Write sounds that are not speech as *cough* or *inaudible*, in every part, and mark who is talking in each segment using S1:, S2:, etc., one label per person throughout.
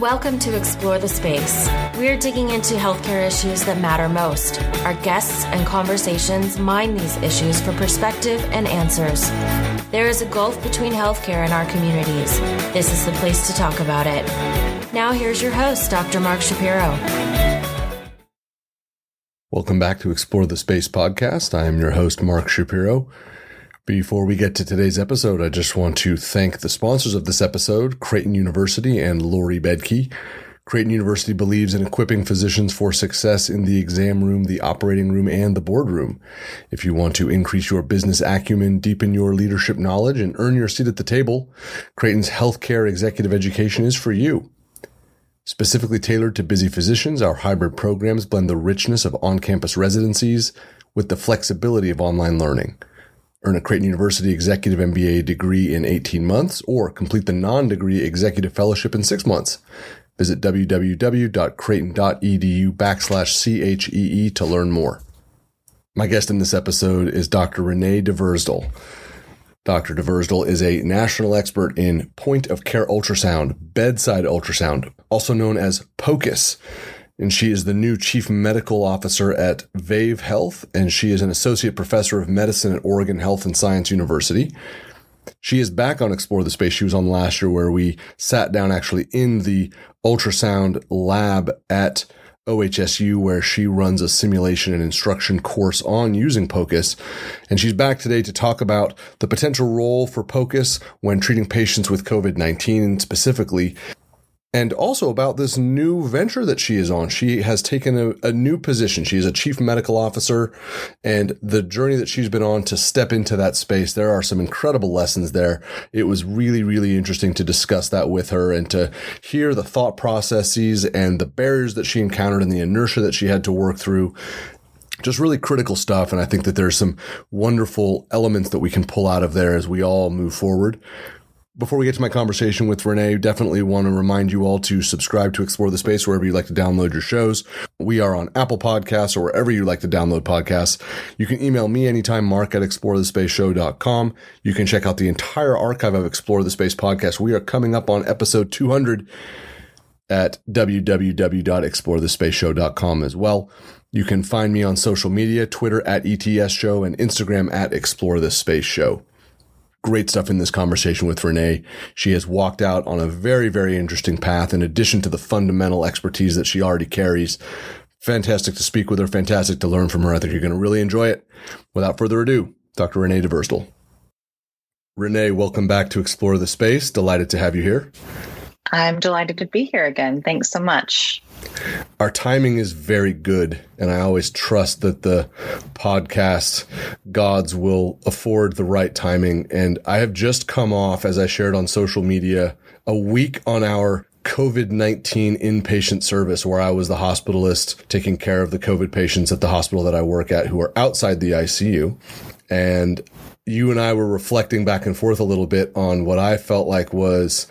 S1: Welcome to Explore the Space. We're digging into healthcare issues that matter most. Our guests and conversations mine these issues for perspective and answers. There is a gulf between healthcare and our communities. This is the place to talk about it. Now, here's your host, Dr. Mark Shapiro.
S2: Welcome back to Explore the Space podcast. I am your host, Mark Shapiro. Before we get to today's episode, I just want to thank the sponsors of this episode, Creighton University and Lori Bedke. Creighton University believes in equipping physicians for success in the exam room, the operating room, and the boardroom. If you want to increase your business acumen, deepen your leadership knowledge, and earn your seat at the table, Creighton's healthcare executive education is for you. Specifically tailored to busy physicians, our hybrid programs blend the richness of on-campus residencies with the flexibility of online learning. Earn a Creighton University Executive MBA degree in 18 months or complete the non-degree executive fellowship in six months. Visit www.creighton.edu backslash CHEE to learn more. My guest in this episode is Dr. Renee Dversdal. Dr. Dversdal is a national expert in point of care ultrasound, bedside ultrasound, also known as POCUS and she is the new chief medical officer at Vave Health, and she is an associate professor of medicine at Oregon Health and Science University. She is back on Explore the Space. She was on last year where we sat down actually in the ultrasound lab at OHSU where she runs a simulation and instruction course on using POCUS. And she's back today to talk about the potential role for POCUS when treating patients with COVID-19 and specifically and also about this new venture that she is on. She has taken a, a, new position. She is a chief medical officer and the journey that she's been on to step into that space. There are some incredible lessons there. It was really, really interesting to discuss that with her and to hear the thought processes and the barriers that she encountered and the inertia that she had to work through just really critical stuff. And I think that there's some wonderful elements that we can pull out of there as we all move forward. Before we get to my conversation with Renee, definitely want to remind you all to subscribe to Explore the Space wherever you like to download your shows. We are on Apple Podcasts or wherever you like to download podcasts. You can email me anytime, mark at explorethespaceshow.com. You can check out the entire archive of Explore the Space podcast. We are coming up on episode 200 at www.explorethespaceshow.com as well. You can find me on social media, Twitter at ETS Show and Instagram at Explore the Space Show great stuff in this conversation with Renee. She has walked out on a very, very interesting path in addition to the fundamental expertise that she already carries. Fantastic to speak with her. Fantastic to learn from her. I think you're going to really enjoy it. Without further ado, Dr. Renee Dversdal. Renee, welcome back to Explore the Space. Delighted to have you here.
S3: I'm delighted to be here again. Thanks so much.
S2: Our timing is very good, and I always trust that the podcast gods will afford the right timing. And I have just come off, as I shared on social media, a week on our COVID 19 inpatient service where I was the hospitalist taking care of the COVID patients at the hospital that I work at who are outside the ICU. And you and I were reflecting back and forth a little bit on what I felt like was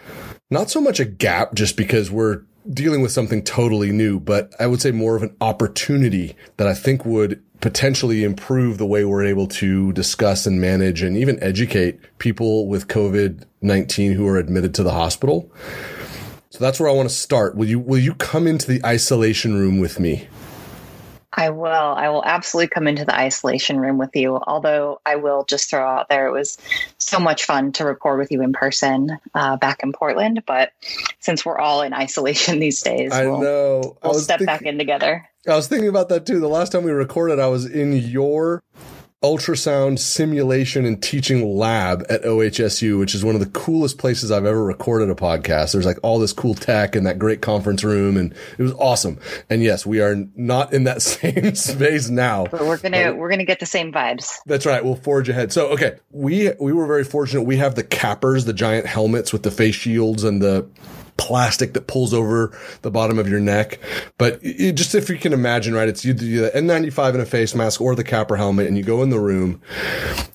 S2: not so much a gap just because we're dealing with something totally new, but I would say more of an opportunity that I think would potentially improve the way we're able to discuss and manage and even educate people with COVID-19 who are admitted to the hospital. So that's where I want to start. Will you, will you come into the isolation room with me?
S3: I will. I will absolutely come into the isolation room with you. Although I will just throw out there, it was so much fun to record with you in person uh, back in Portland. But since we're all in isolation *laughs* these days,
S2: I
S3: we'll,
S2: know.
S3: We'll step thinking, back in together.
S2: I was thinking about that too. The last time we recorded, I was in your ultrasound simulation and teaching lab at OHSU, which is one of the coolest places I've ever recorded a podcast. There's like all this cool tech in that great conference room and it was awesome. And yes, we are not in that *laughs* same space now.
S3: But we're to we're to get the same vibes.
S2: That's right. We'll forge ahead. So, okay, we we were very fortunate. We have the cappers, the giant helmets with the face shields and the plastic that pulls over the bottom of your neck. But it, just if you can imagine, right, it's do the N95 in a face mask or the capper helmet and you go in the room.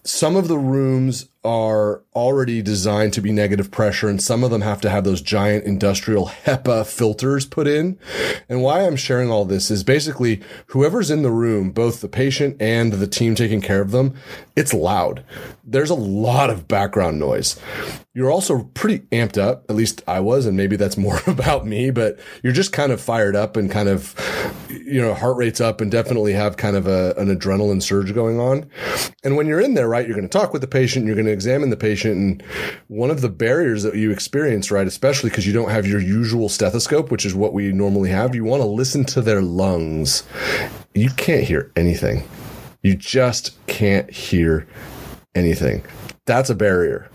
S2: Some of the rooms are already designed to be negative pressure and some of them have to have those giant industrial HEPA filters put in. And why I'm sharing all this is basically whoever's in the room, both the patient and the team taking care of them, it's loud. There's a lot of background noise. You're also pretty amped up. At least I was, and maybe that's more *laughs* about me, but you're just kind of fired up and kind of, you know, heart rate's up and definitely have kind of a, an adrenaline surge going on. And when you're in there, right, you're going to talk with the patient, you're going to examine the patient. And one of the barriers that you experience, right, especially because you don't have your usual stethoscope, which is what we normally have, you want to listen to their lungs. You can't hear anything. You just can't hear anything. That's a barrier.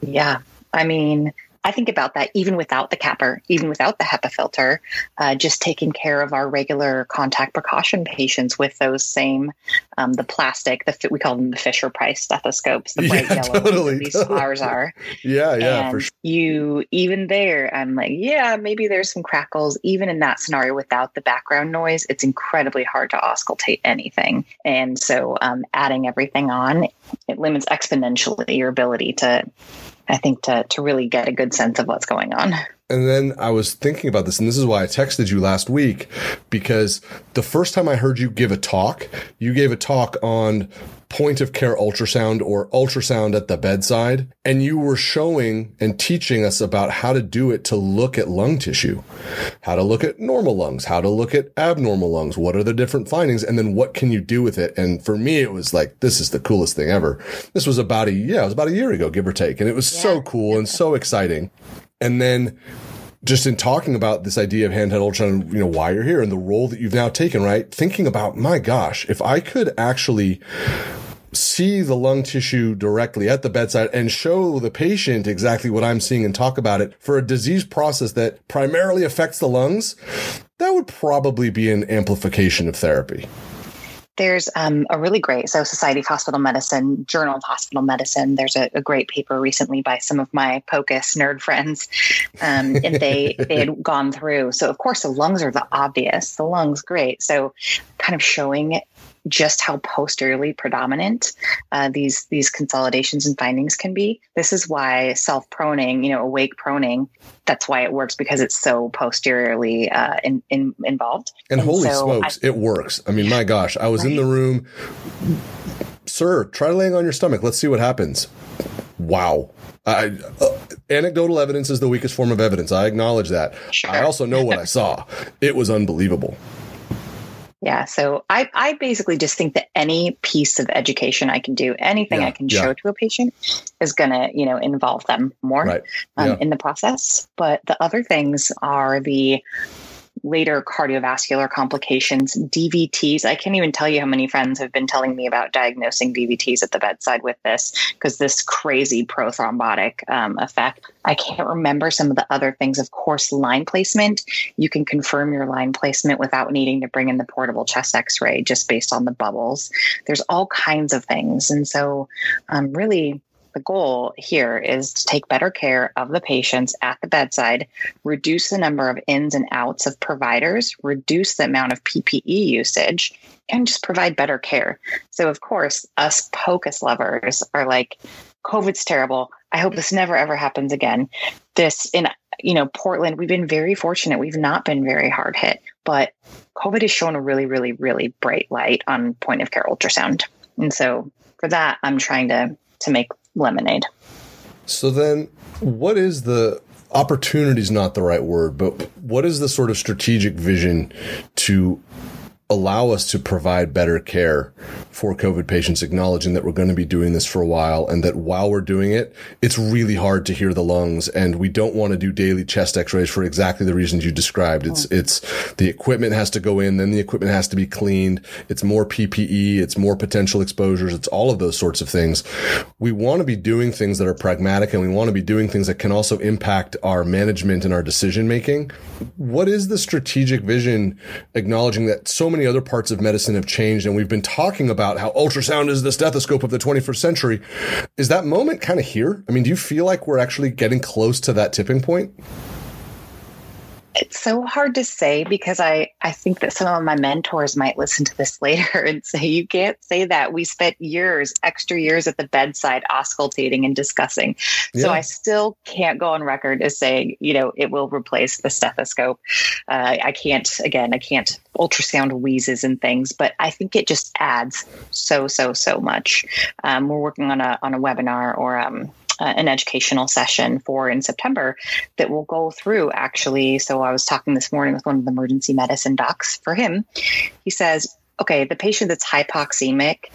S3: Yeah. I mean, I think about that even without the capper, even without the HEPA filter, uh, just taking care of our regular contact precaution patients with those same, um, the plastic, the we call them the Fisher Price stethoscopes, the bright *laughs* yeah, yellow totally, these totally. flowers are.
S2: Yeah, yeah,
S3: and
S2: for sure.
S3: You even there, I'm like, yeah, maybe there's some crackles. Even in that scenario, without the background noise, it's incredibly hard to auscultate anything. And so, um, adding everything on, it limits exponentially your ability to I think to to really get a good sense of what's going on.
S2: And then I was thinking about this, and this is why I texted you last week because the first time I heard you give a talk, you gave a talk on point of care ultrasound or ultrasound at the bedside. And you were showing and teaching us about how to do it to look at lung tissue, how to look at normal lungs, how to look at abnormal lungs. What are the different findings? And then what can you do with it? And for me, it was like, this is the coolest thing ever. This was about a, yeah, it was about a year ago, give or take. And it was yeah. so cool and so exciting. And then just in talking about this idea of handheld ultrasound, you know, why you're here and the role that you've now taken, right? Thinking about, my gosh, if I could actually see the lung tissue directly at the bedside and show the patient exactly what I'm seeing and talk about it for a disease process that primarily affects the lungs, that would probably be an amplification of therapy
S3: there's um, a really great so society of hospital medicine journal of hospital medicine there's a, a great paper recently by some of my pocus nerd friends um, and they *laughs* they had gone through so of course the lungs are the obvious the lungs great. So kind of showing just how posteriorly predominant uh, these these consolidations and findings can be. This is why self proning, you know, awake proning, that's why it works because it's so posteriorly uh, in, in, involved.
S2: And, and holy so smokes, I, it works. I mean, my gosh, I was right? in the room. Sir, try laying on your stomach. Let's see what happens. Wow. I, uh, anecdotal evidence is the weakest form of evidence. I acknowledge that. Sure. I also know what I *laughs* saw. It was unbelievable.
S3: Yeah. So I, I basically just think that any piece of education I can do, anything yeah, I can yeah. show to a patient is going to, you know, involve them more right. um, yeah. in the process. But the other things are the later cardiovascular complications, DVTs. I can't even tell you how many friends have been telling me about diagnosing DVTs at the bedside with this because this crazy prothrombotic um, effect. I can't remember some of the other things. Of course, line placement. You can confirm your line placement without needing to bring in the portable chest x ray just based on the bubbles. There's all kinds of things. And so, um, really, the goal here is to take better care of the patients at the bedside, reduce the number of ins and outs of providers, reduce the amount of PPE usage, and just provide better care. So, of course, us POCUS lovers are like, COVID's terrible. I hope this never ever happens again. This in you know Portland, we've been very fortunate. We've not been very hard hit, but COVID has shown a really, really, really bright light on point of care ultrasound. And so for that, I'm trying to to make lemonade.
S2: So then, what is the opportunity is not the right word, but what is the sort of strategic vision to allow us to provide better care for COVID patients, acknowledging that we're going to be doing this for a while and that while we're doing it, it's really hard to hear the lungs and we don't want to do daily chest x-rays for exactly the reasons you described. It's, oh. it's the equipment has to go in, then the equipment has to be cleaned. It's more PPE. It's more potential exposures. It's all of those sorts of things. We want to be doing things that are pragmatic and we want to be doing things that can also impact our management and our decision making. What is the strategic vision acknowledging that so many many other parts of medicine have changed, and we've been talking about how ultrasound is the stethoscope of the 21st century. Is that moment kind of here? I mean, do you feel like we're actually getting close to that tipping point?
S3: It's so hard to say because I, I think that some of my mentors might listen to this *laughs* later and say, you can't say that. We spent years, extra years at the bedside auscultating and discussing. Yeah. So I still can't go on record as saying, you know, it will replace the stethoscope. Uh, I can't, again, I can't ultrasound wheezes and things, but I think it just adds so, so, so much. Um, we're working on a, on a webinar or um, uh, an educational session for in September that will go through actually. So I was talking this morning with one of the emergency medicine docs for him. He says, okay, the patient that's hypoxemic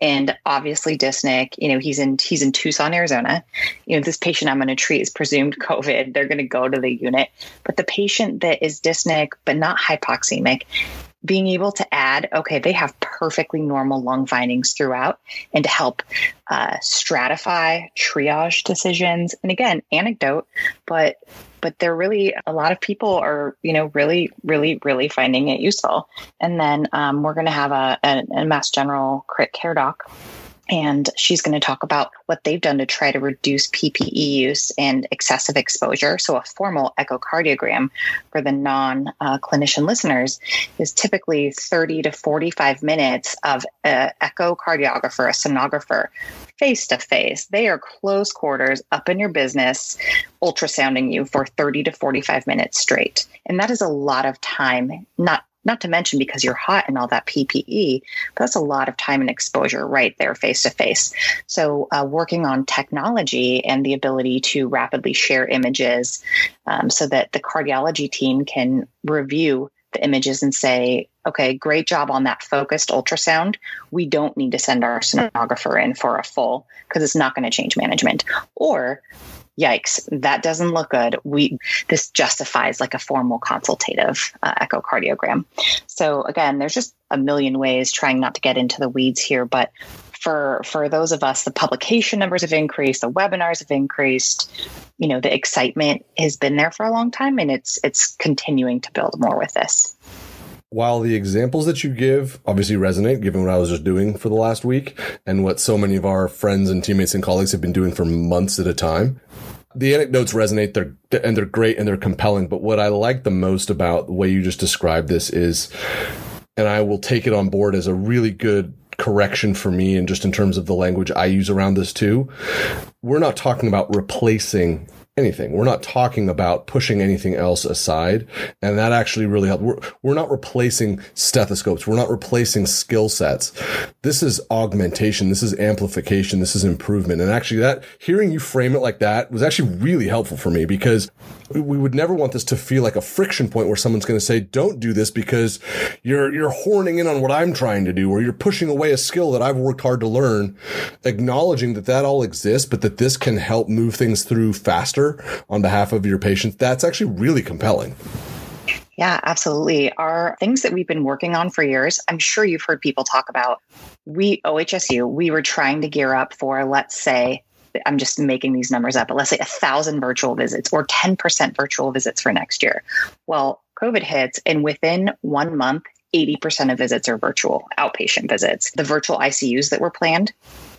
S3: and obviously dyspneic, you know, he's in he's in Tucson, Arizona. You know, this patient I'm going to treat is presumed *laughs* COVID. They're going to go to the unit. But the patient that is dyspneic but not hypoxemic, being able to add, okay, they have perfectly normal lung findings throughout, and to help uh, stratify, triage decisions. And again, anecdote, but but they're really a lot of people are you know really really really finding it useful. And then um, we're going to have a, a, a Mass General crit care doc and she's going to talk about what they've done to try to reduce PPE use and excessive exposure. So, a formal echocardiogram for the non uh, clinician listeners is typically 30 to 45 minutes of an echocardiographer, a sonographer, face to face. They are close quarters up in your business, ultrasounding you for 30 to 45 minutes straight. And that is a lot of time, not not to mention because you're hot and all that PPE, that's a lot of time and exposure right there face to face. So, uh, working on technology and the ability to rapidly share images um, so that the cardiology team can review the images and say, okay, great job on that focused ultrasound. We don't need to send our sonographer in for a full because it's not going to change management. Or yikes, that doesn't look good. We this justifies like a formal consultative uh, echocardiogram. So again, there's just a million ways. Trying not to get into the weeds here, but for for those of us, the publication numbers have increased, the webinars have increased. You know, the excitement has been there for a long time, and it's it's continuing to build more with this
S2: while the examples that you give obviously resonate, given what I was just doing for the last week and what so many of our friends and teammates and colleagues have been doing for months at a time, the anecdotes resonate. They're and they're great and they're compelling. But what I like the most about the way you just described this is, and I will take it on board as a really good correction for me and just in terms of the language I use around this too. We're not talking about replacing anything. We're not talking about pushing anything else aside. And that actually really helped. We're, we're not replacing stethoscopes. We're not replacing skill sets. This is augmentation. This is amplification. This is improvement. And actually that hearing you frame it like that was actually really helpful for me because we would never want this to feel like a friction point where someone's going to say, don't do this because you're, you're horning in on what I'm trying to do, or you're pushing away a skill that I've worked hard to learn, acknowledging that that all exists, but that this can help move things through faster on behalf of your patients. That's actually really compelling.
S3: Yeah, absolutely. Are things that we've been working on for years. I'm sure you've heard people talk about. We, OHSU, we were trying to gear up for, let's say, I'm just making these numbers up, but let's say a thousand virtual visits or 10% virtual visits for next year. Well, COVID hits, and within one month, 80% of visits are virtual outpatient visits. The virtual ICUs that were planned,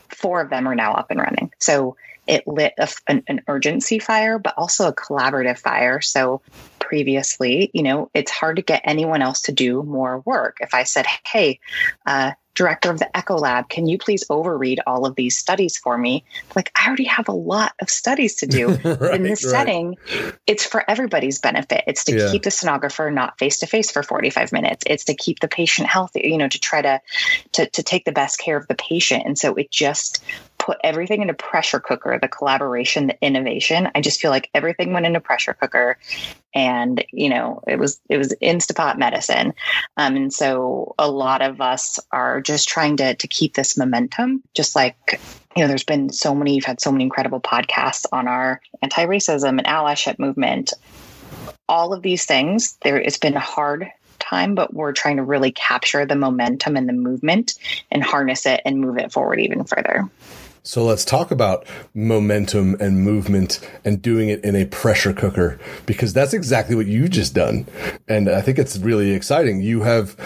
S3: four of them are now up and running. So it lit a, an, an, urgency fire, but also a collaborative fire. So previously, you know, it's hard to get anyone else to do more work. If I said, hey, uh, director of the Echo Lab, can you please overread all of these studies for me? Like, I already have a lot of studies to do. right, *laughs* in this right. setting, it's for everybody's benefit. It's to yeah. keep the sonographer not face to face for 45 minutes. It's to keep the patient healthy, you know, to try to, to, to take the best care of the patient. And so it just put everything in a pressure cooker the collaboration the innovation. I just feel like everything went in a pressure cooker and you know it was it was instapot medicine. Um, and so a lot of us are just trying to to keep this momentum just like you know there's been so many you've had so many incredible podcasts on our anti-racism and allyship movement. All of these things there it's been a hard time but we're trying to really capture the momentum and the movement and harness it and move it forward even further
S2: so let's talk about momentum and movement and doing it in a pressure cooker because that's exactly what you've just done. And I think it's really exciting. You have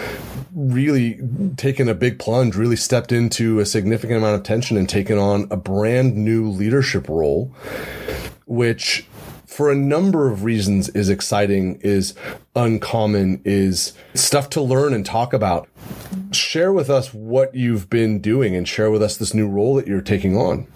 S2: really taken a big plunge, really stepped into a significant amount of tension and taken on a brand new leadership role, which for a number of reasons is exciting, is uncommon, is stuff to learn and talk about. Share with us what you've been doing and share with us this new role that you're taking on.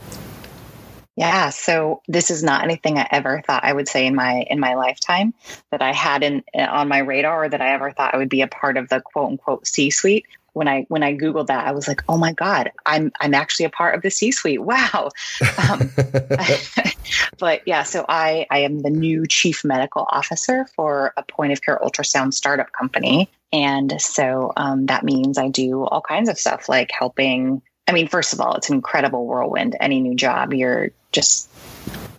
S3: Yeah, so this is not anything I ever thought I would say in my in my lifetime that I had in on my radar or that I ever thought I would be a part of the quote unquote C-suite. When I when I googled that, I was like, "Oh my god, I'm I'm actually a part of the C-suite! Wow!" Um, *laughs* but yeah, so I I am the new chief medical officer for a point of care ultrasound startup company, and so um, that means I do all kinds of stuff like helping I mean, first of all, it's an incredible whirlwind. Any new job, you're just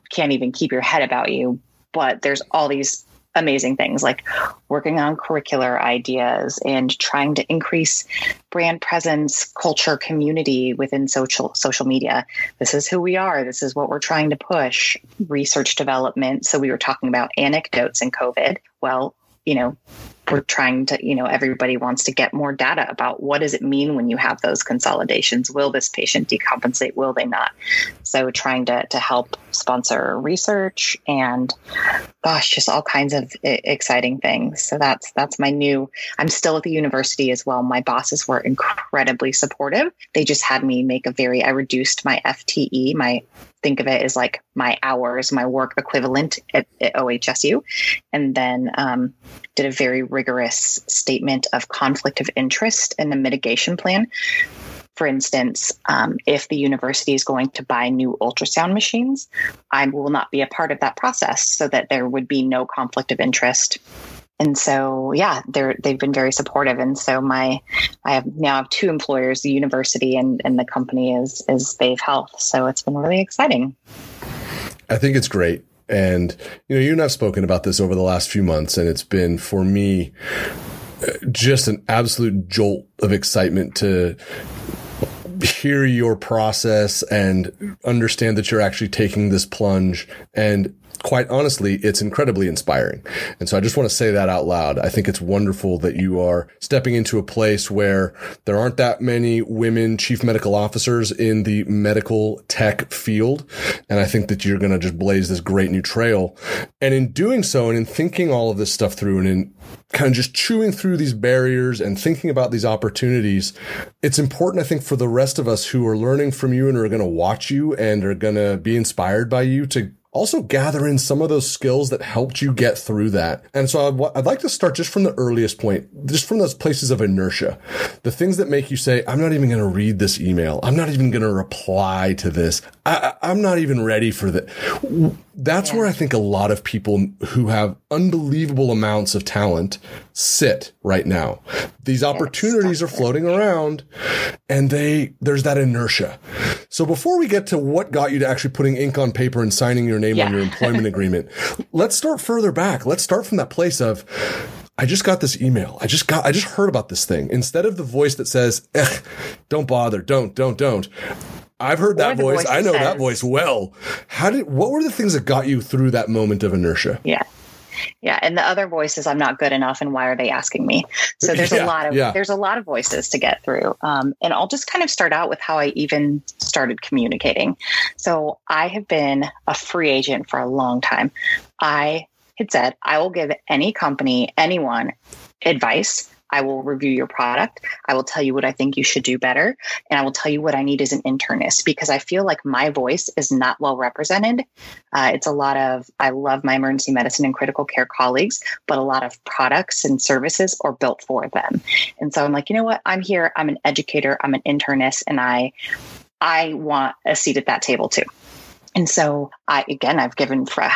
S3: can't even keep your head about you. But there's all these amazing things like working on curricular ideas and trying to increase brand presence, culture, community within social social media. This is who we are. This is what we're trying to push. Research development. So we were talking about anecdotes in COVID. Well, you know, we're trying to, you know, everybody wants to get more data about what does it mean when you have those consolidations? Will this patient decompensate? Will they not? So trying to, to help sponsor research and gosh, just all kinds of exciting things. So that's, that's my new, I'm still at the university as well. My bosses were incredibly supportive. They just had me make a very, I reduced my FTE, my think of it as like my hours, my work equivalent at, at OHSU, and then um, did a very rigorous statement of conflict of interest and the mitigation plan. For instance, um, if the university is going to buy new ultrasound machines, I will not be a part of that process so that there would be no conflict of interest and so yeah they're they've been very supportive. And so my i have now have two employers the university and and the company is is Vave Health. So it's been really exciting.
S2: I think it's great. And you know you and i've spoken about this over the last few months and it's been for me just an absolute jolt of excitement to hear your process and understand that you're actually taking this plunge. And quite honestly, it's incredibly inspiring. And so I just want to say that out loud. I think it's wonderful that you are stepping into a place where there aren't that many women chief medical officers in the medical tech field. And I think that you're going to just blaze this great new trail. And in doing so, and in thinking all of this stuff through and in kind of just chewing through these barriers and thinking about these opportunities, it's important, I think, for the rest of us who are learning from you and are going to watch you and are going to be inspired by you to also gather in some of those skills that helped you get through that. And so I'd, I'd, like to start just from the earliest point, just from those places of inertia, the things that make you say, I'm not even going to read this email. I'm not even going to reply to this. I, am not even ready for that. That's yeah. where I think a lot of people who have unbelievable amounts of talent sit right now. These opportunities are floating around and they, there's that inertia. So before we get to what got you to actually putting ink on paper and signing your name yeah. on your employment *laughs* agreement, let's start further back. Let's start from that place of, I just got this email. I just got, I just heard about this thing. Instead of the voice that says, don't bother, don't, don't, don't. I've heard that voice. voice I know says, that voice well. How did, what were the things that got you through that moment of inertia?
S3: Yeah. Yeah, and the other voices, I'm not good enough, and why are they asking me? So there's yeah, a lot of yeah. there's a lot of voices to get through, um, and I'll just kind of start out with how I even started communicating. So I have been a free agent for a long time. I had said I will give any company, anyone, advice I will review your product. I will tell you what I think you should do better. And I will tell you what I need as an internist because I feel like my voice is not well represented. Uh, it's a lot of, I love my emergency medicine and critical care colleagues, but a lot of products and services are built for them. And so I'm like, you know what? I'm here. I'm an educator. I'm an internist and I, I want a seat at that table too. And so I, again, I've given for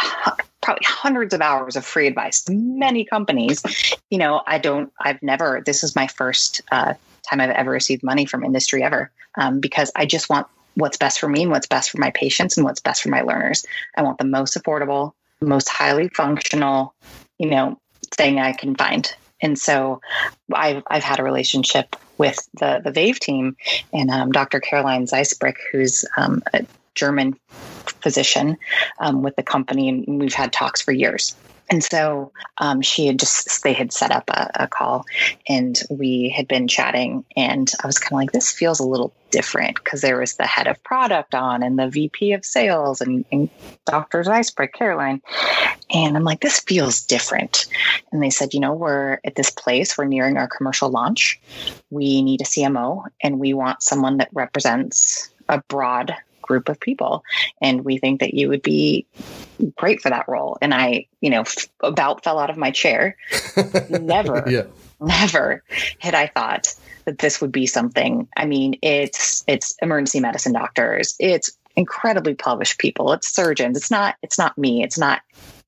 S3: probably hundreds of hours of free advice to many companies. You know, I don't, I've never, this is my first uh, time I've ever received money from industry ever um, because I just want what's best for me and what's best for my patients and what's best for my learners. I want the most affordable, most highly functional, you know, thing I can find. And so I've, I've had a relationship with the, the VAVE team and um, Dr. Caroline Zeisbrick, who's um, a German physician um, with the company, and we've had talks for years. And so um, she had just, they had set up a, a, call and we had been chatting. And I was kind of like, this feels a little different because there was the head of product on and the VP of sales and, and Dr. Zeisberg, Caroline. And I'm like, this feels different. And they said, you know, we're at this place, we're nearing our commercial launch. We need a CMO and we want someone that represents a broad group of people. And we think that you would be great for that role. And I, you know, f- about fell out of my chair. *laughs* never, yeah. never had I thought that this would be something. I mean, it's it's emergency medicine doctors. It's incredibly published people. It's surgeons. It's not it's not me. It's not,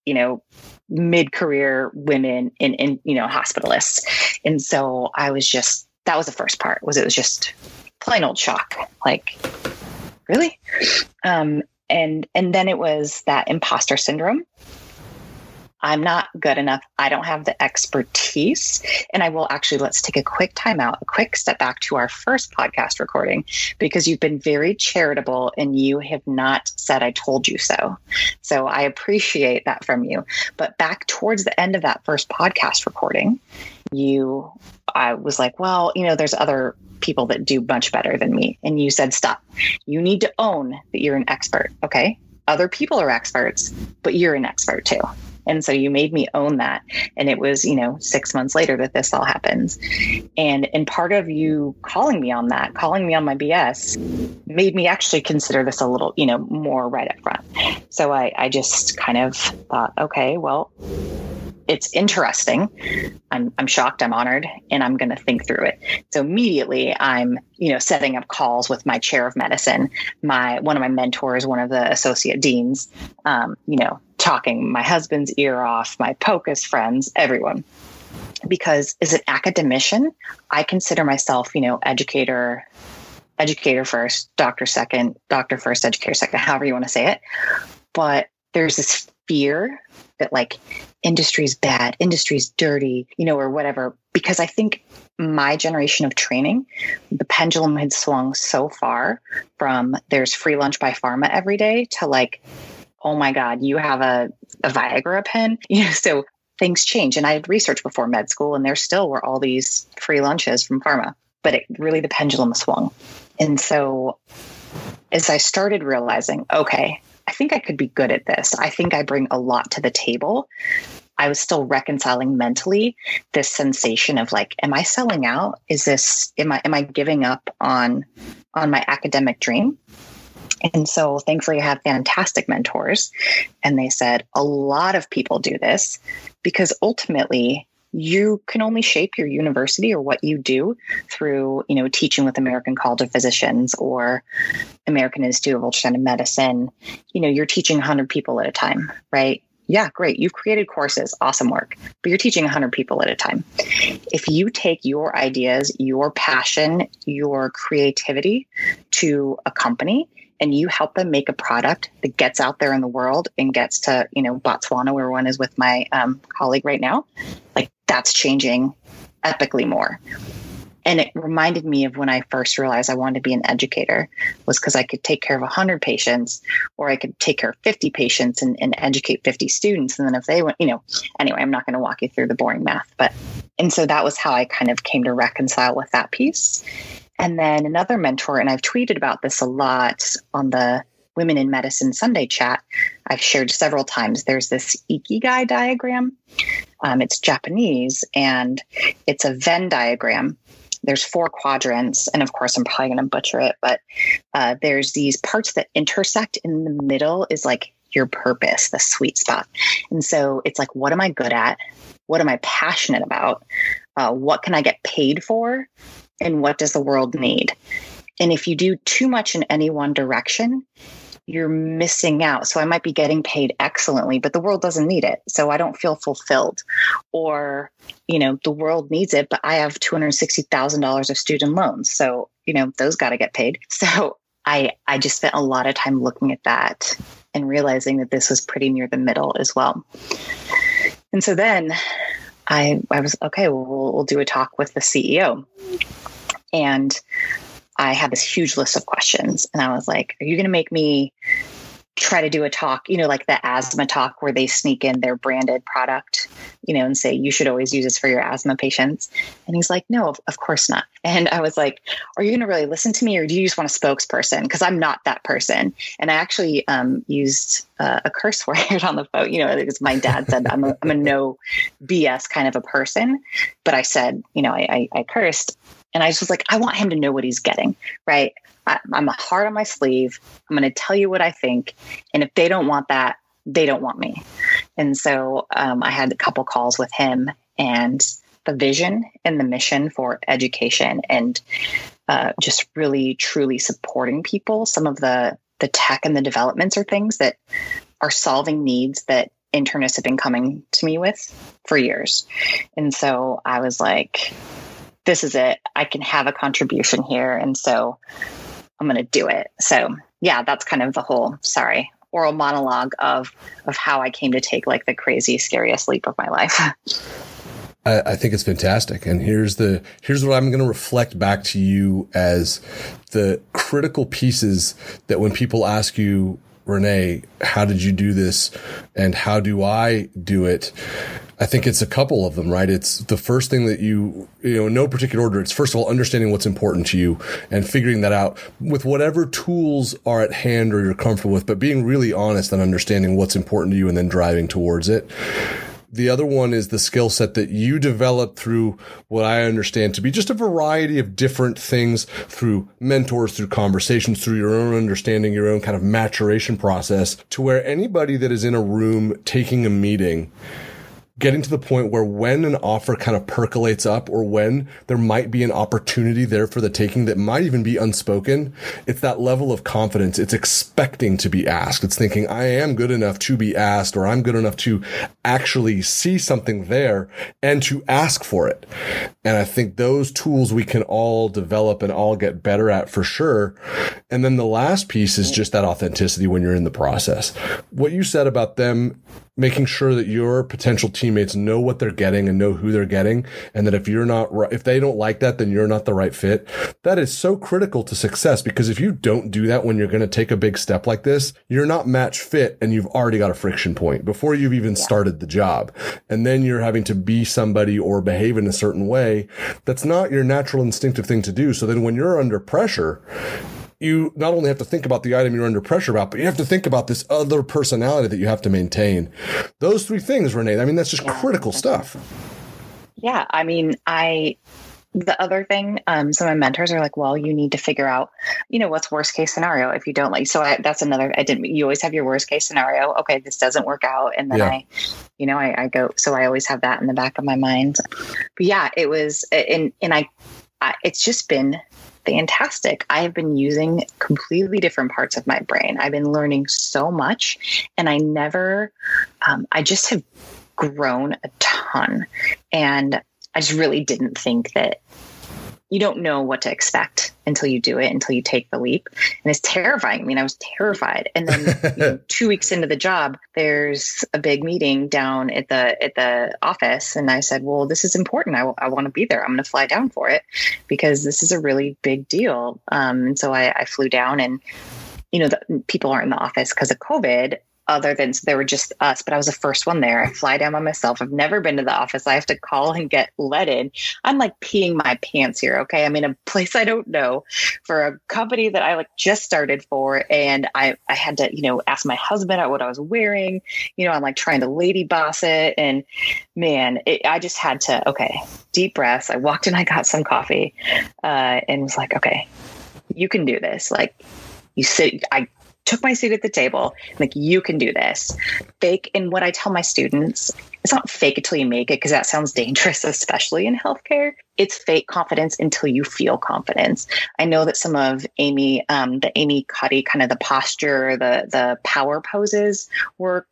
S3: you know, mid-career women in in you know hospitalists. And so I was just that was the first part was it was just plain old shock. Like really? Um, and and then it was that imposter syndrome. I'm not good enough. I don't have the expertise. And I will actually, let's take a quick timeout, a quick step back to our first podcast recording, because you've been very charitable and you have not said, I told you so. So I appreciate that from you. But back towards the end of that first podcast recording, you, I was like, well, you know, there's other people that do much better than me. And you said, stop. You need to own that you're an expert. Okay. Other people are experts, but you're an expert too. And so you made me own that. And it was, you know, six months later that this all happens. And and part of you calling me on that, calling me on my BS, made me actually consider this a little, you know, more right up front. So I, I just kind of thought, okay, well, it's interesting. I'm, I'm shocked, I'm honored, and I'm going to think through it. So immediately I'm, you know, setting up calls with my chair of medicine, my, one of my mentors, one of the associate deans, um, you know, talking my husband's ear off, my POCUS friends, everyone. Because as an academician, I consider myself, you know, educator, educator first, doctor second, doctor first, educator second, however you want to say it. But there's this fear that like industry's bad, industry's dirty, you know, or whatever. Because I think my generation of training, the pendulum had swung so far from there's free lunch by pharma every day to like, oh my God, you have a, a Viagra pen. *laughs* You know, so things change. And I had researched before med school, and there still were all these free lunches from pharma, but it really the pendulum swung. And so as I started realizing, okay, I think I could be good at this. I think I bring a lot to the table. I was still reconciling mentally this sensation of like, am I selling out? Is this am I am I giving up on on my academic dream? And so thankfully I have fantastic mentors. And they said a lot of people do this because ultimately you can only shape your university or what you do through, you know, teaching with American College of Physicians or American Institute of Ultrasound Medicine. You know, you're teaching 100 people at a time, right? Yeah, great. You've created courses, awesome work, but you're teaching 100 people at a time. If you take your ideas, your passion, your creativity to a company and you help them make a product that gets out there in the world and gets to, you know, Botswana, where one is with my um, colleague right now, like that's changing epically more. And it reminded me of when I first realized I wanted to be an educator was because I could take care of 100 patients or I could take care of 50 patients and, and educate 50 students. And then if they went, you know, anyway, I'm not going to walk you through the boring math, but, and so that was how I kind of came to reconcile with that piece. And then another mentor, and I've tweeted about this a lot on the Women in Medicine Sunday chat, I've shared several times. There's this Ikigai diagram. Um, it's Japanese and it's a Venn diagram. There's four quadrants, and of course, I'm probably going to butcher it, but uh, there's these parts that intersect. In the middle is like your purpose, the sweet spot. And so it's like, what am I good at? What am I passionate about? Uh, what can I get paid for? And what does the world need? And if you do too much in any one direction, you're missing out. So I might be getting paid excellently, but the world doesn't need it. So I don't feel fulfilled. Or, you know, the world needs it, but I have $260,000 of student loans. So, you know, those got to get paid. *laughs* So I, I just spent a lot of time looking at that and realizing that this was pretty near the middle as well. And so then I, I was okay, well, we'll, we'll do a talk with the CEO. And I had this huge list of questions. And I was like, Are you going to make me try to do a talk, you know, like the asthma talk where they sneak in their branded product, you know, and say, you should always use this for your asthma patients. And he's like, no, of, of course not. *laughs* And I was like, are you going to really listen to me or do you just want a spokesperson? Because I'm not that person. And I actually um, used uh, a curse *laughs* word on the phone, you know, because my dad said I'm a, I'm a no BS kind of a person. But I said, you know, I, I, I cursed. And I just was like, I want him to know what he's getting, right? I, I'm a heart on my sleeve. I'm going to tell you what I think. And if they don't want that, they don't want me. And so um, I had a couple calls with him and the vision and the mission for education and uh, just really truly supporting people. Some of the the tech and the developments are things that are solving needs that internists have been coming to me with for years. And so I was like, this is it. I can have a contribution here. And so I'm going to do it. So yeah, that's kind of the whole, sorry, oral monologue of, of how I came to take like the crazy, scariest leap of my life. *laughs*
S2: I, I think it's fantastic. And here's the, here's what I'm going to reflect back to you as the critical pieces that when people ask you, Renee, how did you do this? And how do I do it? I think it's a couple of them, right? It's the first thing that you, you know, no particular order. It's first of all, understanding what's important to you and figuring that out with whatever tools are at hand or you're comfortable with, but being really honest and understanding what's important to you and then driving towards it. The other one is the skill set that you develop through what I understand to be just a variety of different things through mentors, through conversations, through your own understanding, your own kind of maturation process to where anybody that is in a room taking a meeting getting to the point where when an offer kind of percolates up or when there might be an opportunity there for the taking that might even be unspoken, it's that level of confidence. It's expecting to be asked. It's thinking, I am good enough to be asked or I'm good enough to actually see something there and to ask for it. And I think those tools we can all develop and all get better at for sure. And then the last piece is just that authenticity when you're in the process. What you said about them making sure that your potential teammates know what they're getting and know who they're getting. And that if you're not, right, if they don't like that, then you're not the right fit. That is so critical to success because if you don't do that when you're going to take a big step like this, you're not match fit and you've already got a friction point before you've even started the job. And then you're having to be somebody or behave in a certain way that's not your natural instinctive thing to do. So then when you're under pressure, you not only have to think about the item you're under pressure about, but you have to think about this other personality that you have to maintain. Those three things, Renee, I mean, that's just yeah. critical stuff.
S3: Yeah. I mean, I, the other thing, um, some of my mentors are like, well, you need to figure out, you know, what's worst case scenario if you don't like. So I, that's another, I didn't, you always have your worst case scenario. Okay, this doesn't work out. And then yeah. I, you know, I, I go, so I always have that in the back of my mind. But yeah, it was, and, and I, I it's just been fantastic. I have been using completely different parts of my brain. I've been learning so much, and I never, um, I just have grown a ton. And I just really didn't think that you don't know what to expect until you do it, until you take the leap. And it's terrifying. I mean, I was terrified. And then you *laughs* know, two weeks into the job, there's a big meeting down at the at the office. And I said, well, this is important. I, I want to be there. I'm going to fly down for it because this is a really big deal. Um, and so I, I flew down and you know, the, people aren't in the office because of COVID other than so there were just us, but I was the first one there. I fly down by myself. I've never been to the office. I have to call and get let in. I'm like peeing my pants here. Okay. I'm in a place I don't know for a company that I like just started for. And I, I had to, you know, ask my husband what I was wearing. You know, I'm like trying to lady boss it. And man, it, I just had to, okay, deep breaths. I walked in, I got some coffee uh, and was like, okay, you can do this. Like, you sit, I took my seat at the table. like, you can do this. Fake. And what I tell my students, it's not fake until you make it, because that sounds dangerous, *laughs* especially in healthcare. It's fake confidence until you feel confidence. I know that some of Amy, um, the Amy Cuddy, kind of the posture, the the power poses were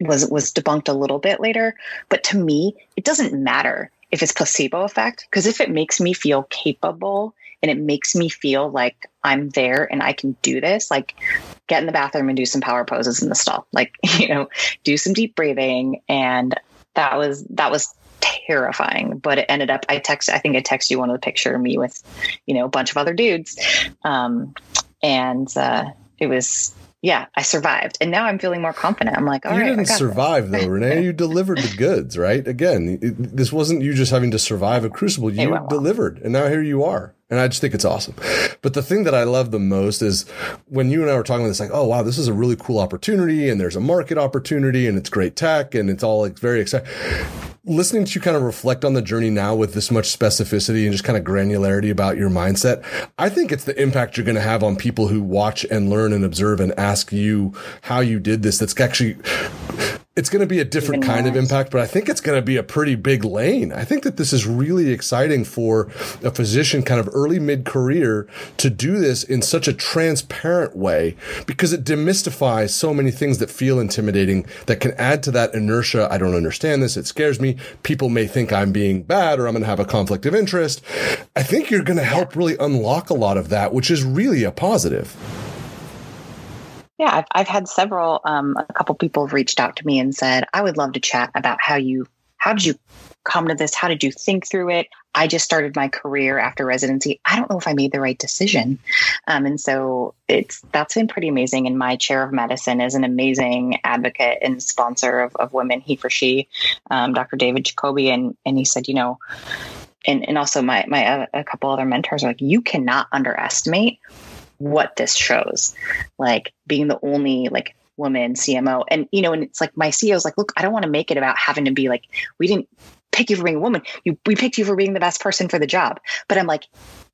S3: was was debunked a little bit later. But to me, it doesn't matter if it's placebo effect, because if it makes me feel capable and it makes me feel like I'm there and I can do this, like get in the bathroom and do some power poses in the stall. Like, *laughs* you know, do some deep breathing. And that was, that was terrifying, but it ended up, I text, I think I texted you one of the picture of me with, you know, a bunch of other dudes. Um, and, uh, it was, yeah, I survived, and now I'm feeling more confident. I'm like, all
S2: you
S3: right,
S2: didn't survive though, Renee. *laughs* You delivered the goods, right? Again, it, this wasn't you just having to survive a crucible. You well. delivered, and now here you are. And I just think it's awesome. But the thing that I love the most is when you and I were talking about this, like, oh wow, this is a really cool opportunity, and there's a market opportunity, and it's great tech, and it's all like very exciting listening to you kind of reflect on the journey now with this much specificity and just kind of granularity about your mindset, I think it's the impact you're going to have on people who watch and learn and observe and ask you how you did this. That's actually it's going to be a different kind of impact, but I think it's going to be a pretty big lane. I think that this is really exciting for a physician kind of early mid career to do this in such a transparent way because it demystifies so many things that feel intimidating that can add to that inertia. I don't understand this. It scares me. People may think I'm being bad or I'm going to have a conflict of interest. I think you're going to help really unlock a lot of that, which is really a positive.
S3: Yeah, I've, I've had several, um, a couple people have reached out to me and said, I would love to chat about how you, how did you come to this? How did you think through it? I just started my career after residency. I don't know if I made the right decision. Um, and so it's, that's been pretty amazing. And my chair of medicine is an amazing advocate and sponsor of, of women, he for she, um, Dr. David Jacoby. And, and he said, you know, and, and also my, my, uh, a couple other mentors are like, you cannot underestimate what this shows. Like being the only like woman CMO. And you know, and it's like my CEO is like, look, I don't want to make it about having to be like, we didn't pick you for being a woman. You we picked you for being the best person for the job. But I'm like,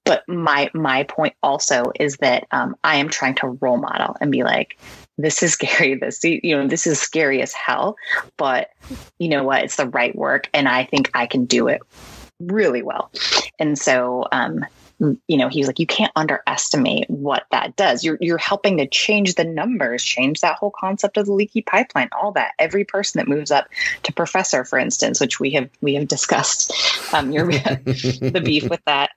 S3: but my my point also is that um, I am trying to role model and be like, this is scary. *laughs* This you know, this is scary as hell. But you know what? It's the right work, and I think I can do it really well. And so um, you know, he's like, you can't underestimate what that does. You're you're helping to change the numbers, change that whole concept of the leaky pipeline, all that. Every person that moves up to professor, for instance, which we have we have discussed, um, your *laughs* the beef with that.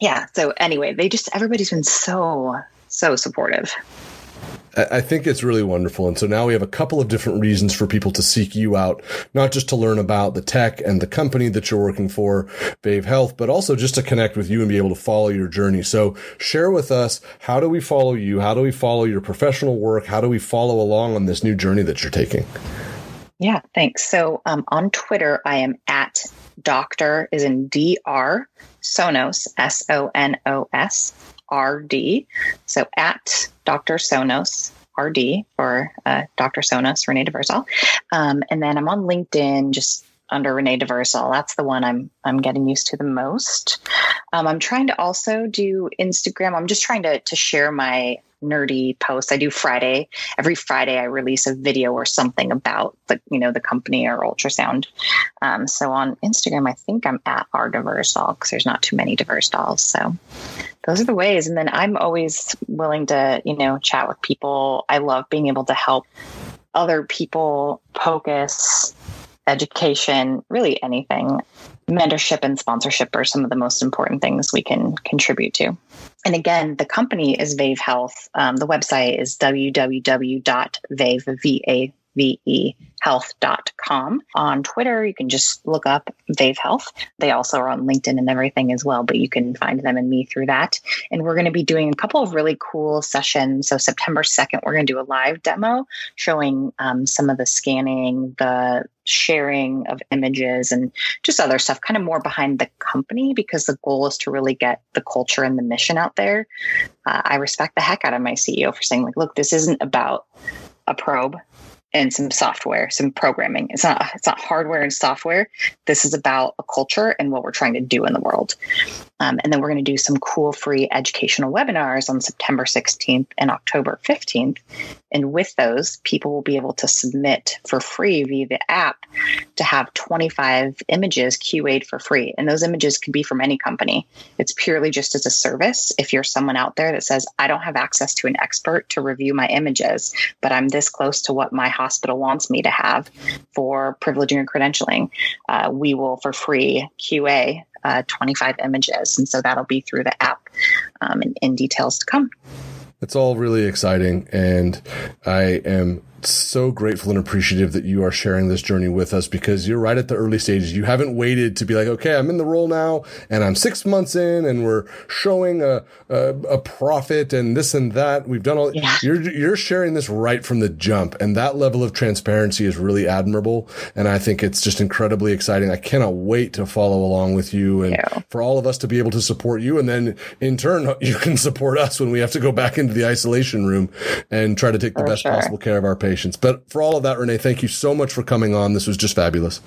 S3: Yeah. So anyway, they just everybody's been so so supportive.
S2: I think it's really wonderful. And so now we have a couple of different reasons for people to seek you out, not just to learn about the tech and the company that you're working for, Vave Health, but also just to connect with you and be able to follow your journey. So share with us, how do we follow you? How do we follow your professional work? How do we follow along on this new journey that you're taking?
S3: Yeah, thanks. So um, on Twitter, I am at doctor is in dr sonos s o n o s RD. So at Dr. Sonos RD for uh, Dr. Sonos, Renee Dversdal. Um, and then I'm on LinkedIn just under Renee Dversdal. That's the one I'm I'm getting used to the most. Um, I'm trying to also do Instagram. I'm just trying to to share my nerdy posts. I do Friday. Every Friday, I release a video or something about the you know the company or ultrasound. Um, so on Instagram, I think I'm at our Dversdal because there's not too many Dversdals. So those are the ways. And then I'm always willing to you know chat with people. I love being able to help other people focus education, really anything. Mentorship and sponsorship are some of the most important things we can contribute to. And again, the company is Vave Health. Um, the website is www.vave, health.com. On Twitter, you can just look up Vave Health. They also are on LinkedIn and everything as well, but you can find them and me through that. And we're going to be doing a couple of really cool sessions. So, September 2nd, we're going to do a live demo showing um, some of the scanning, the sharing of images, and just other stuff, kind of more behind the company because the goal is to really get the culture and the mission out there. Uh, I respect the heck out of my CEO for saying, like, look, this isn't about a probe and some software, some programming. It's not it's not hardware and software. This is about a culture and what we're trying to do in the world. Um, and then we're going to do some cool free educational webinars on September 16th and October 15th. And with those, people will be able to submit for free via the app to have 25 images QA'd for free. And those images can be from any company. It's purely just as a service. If you're someone out there that says, I don't have access to an expert to review my images, but I'm this close to what my hospital wants me to have for privileging and credentialing, uh, we will for free QA uh, 25 images. And so that'll be through the app um, and in details to come.
S2: It's all really exciting. And I am so grateful and appreciative that you are sharing this journey with us because you're right at the early stages. You haven't waited to be like, okay, I'm in the role now and I'm six months in and we're showing a, a, a profit and this and that. We've done all, yeah. you're, you're sharing this right from the jump. And that level of transparency is really admirable. And I think it's just incredibly exciting. I cannot wait to follow along with you and yeah. for all of us to be able to support you. And then in turn, *laughs* you can support us when we have to go back into the isolation room and try to take the best sure. possible care of our patients patients. But for all of that, Renee, thank you so much for coming on. This was just fabulous.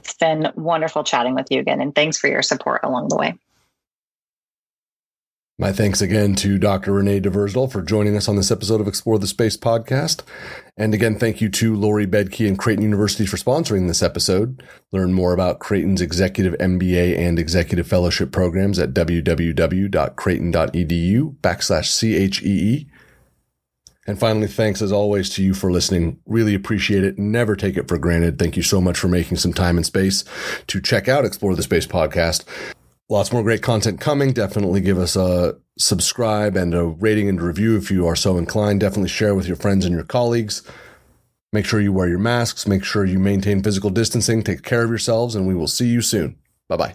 S3: It's been wonderful chatting with you again, and thanks for your support along the way.
S2: My thanks again to Dr. Renee Dversdal for joining us on this episode of Explore the Space podcast. And again, thank you to Lori Bedke and Creighton University for sponsoring this episode. Learn more about Creighton's executive MBA and executive fellowship programs at www.creighton.edu backslash CHEE. And finally, thanks as always to you for listening. Really appreciate it. Never take it for granted. Thank you so much for making some time and space to check out Explore the Space podcast. Lots more great content coming. Definitely give us a subscribe and a rating and review if you are so inclined. Definitely share with your friends and your colleagues. Make sure you wear your masks. Make sure you maintain physical distancing. Take care of yourselves, and we will see you soon. Bye bye.